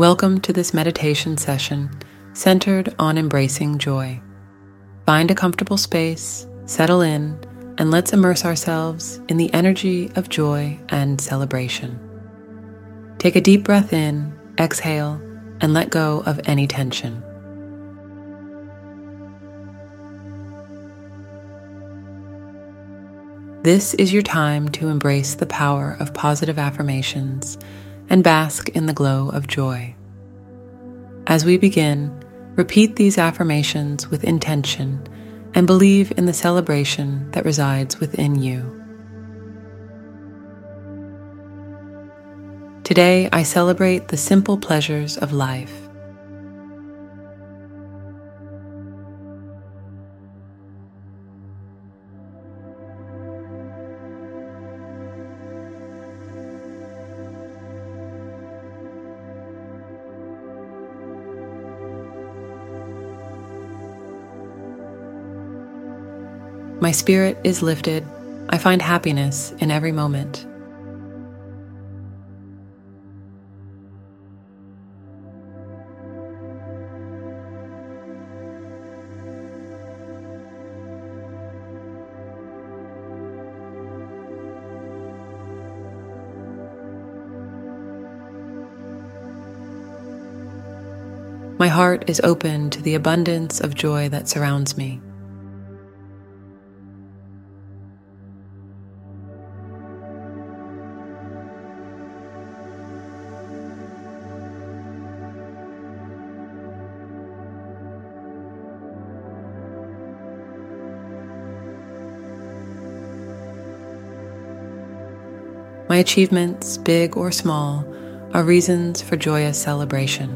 Welcome to this meditation session centered on embracing joy. Find a comfortable space, settle in, and let's immerse ourselves in the energy of joy and celebration. Take a deep breath in, exhale, and let go of any tension. This is your time to embrace the power of positive affirmations and bask in the glow of joy. As we begin, repeat these affirmations with intention and believe in the celebration that resides within you. Today, I celebrate the simple pleasures of life. My spirit is lifted. I find happiness in every moment. My heart is open to the abundance of joy that surrounds me. My achievements, big or small, are reasons for joyous celebration.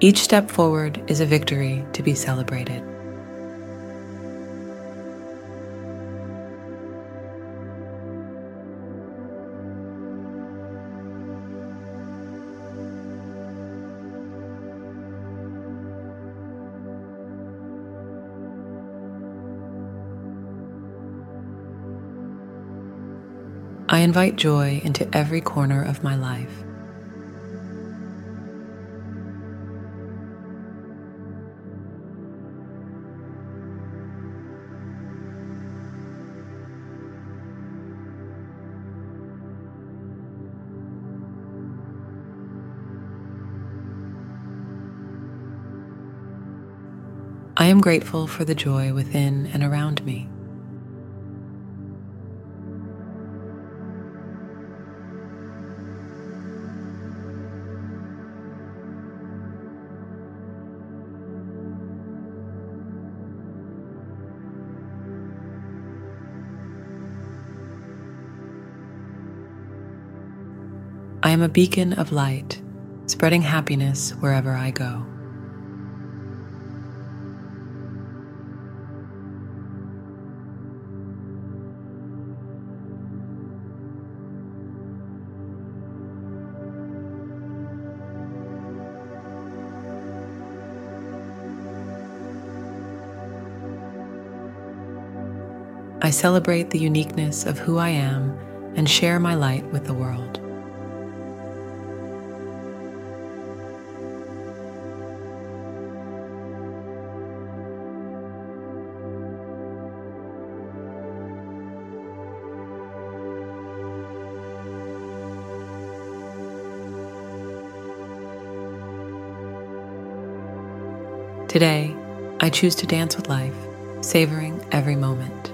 Each step forward is a victory to be celebrated. I invite joy into every corner of my life. I am grateful for the joy within and around me. Am a beacon of light, spreading happiness wherever I go. I celebrate the uniqueness of who I am and share my light with the world. Today, I choose to dance with life, savoring every moment.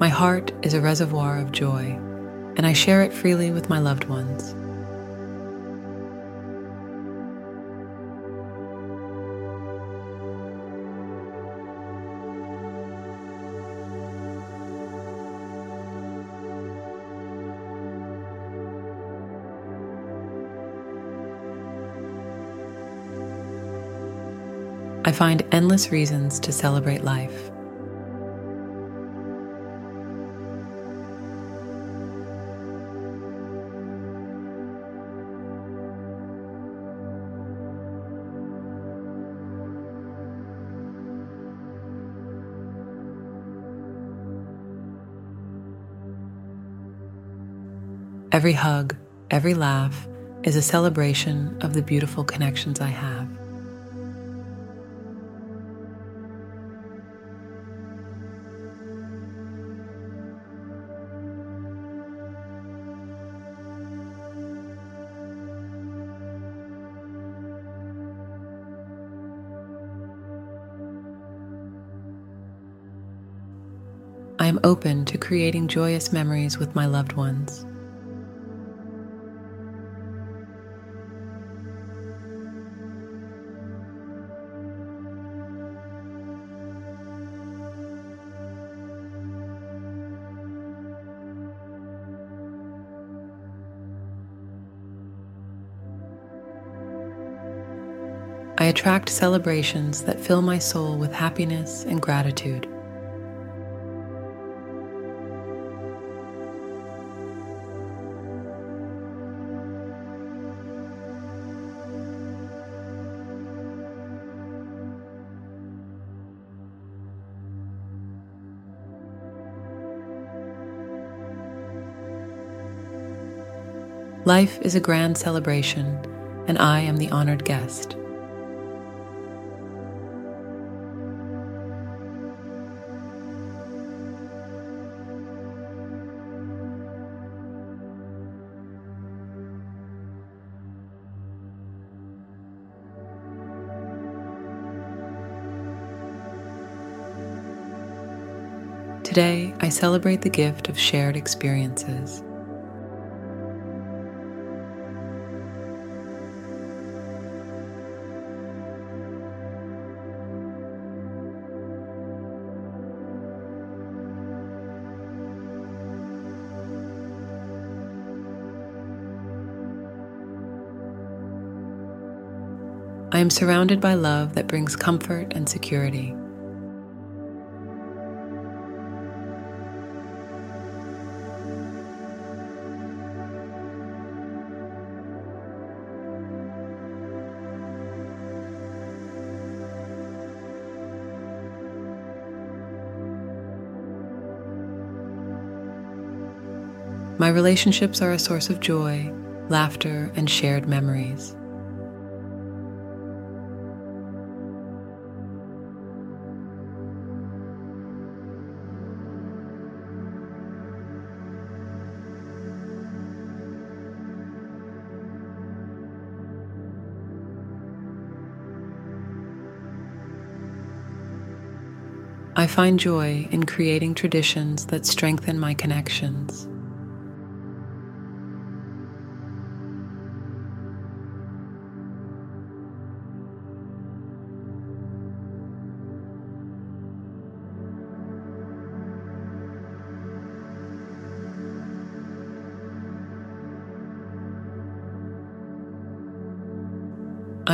My heart is a reservoir of joy and I share it freely with my loved ones. I find endless reasons to celebrate life. Every hug, every laugh is a celebration of the beautiful connections I have. I am open to creating joyous memories with my loved ones. Attract celebrations that fill my soul with happiness and gratitude. Life is a grand celebration, and I am the honored guest. Today, I celebrate the gift of shared experiences. I am surrounded by love that brings comfort and security. My relationships are a source of joy, laughter, and shared memories. I find joy in creating traditions that strengthen my connections.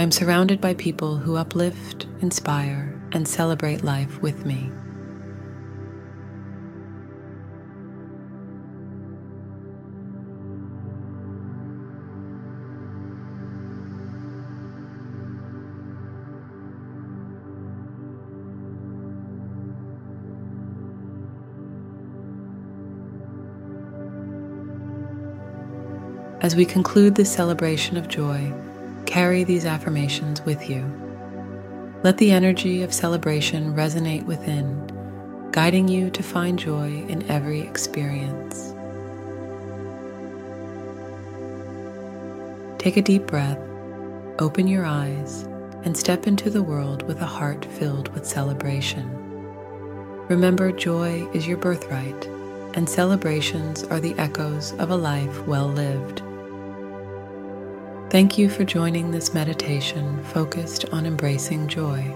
I am surrounded by people who uplift, inspire, and celebrate life with me. As we conclude this celebration of joy, carry these affirmations with you. Let the energy of celebration resonate within, guiding you to find joy in every experience. Take a deep breath, open your eyes, and step into the world with a heart filled with celebration. Remember, joy is your birthright, and celebrations are the echoes of a life well lived. Thank you for joining this meditation focused on embracing joy.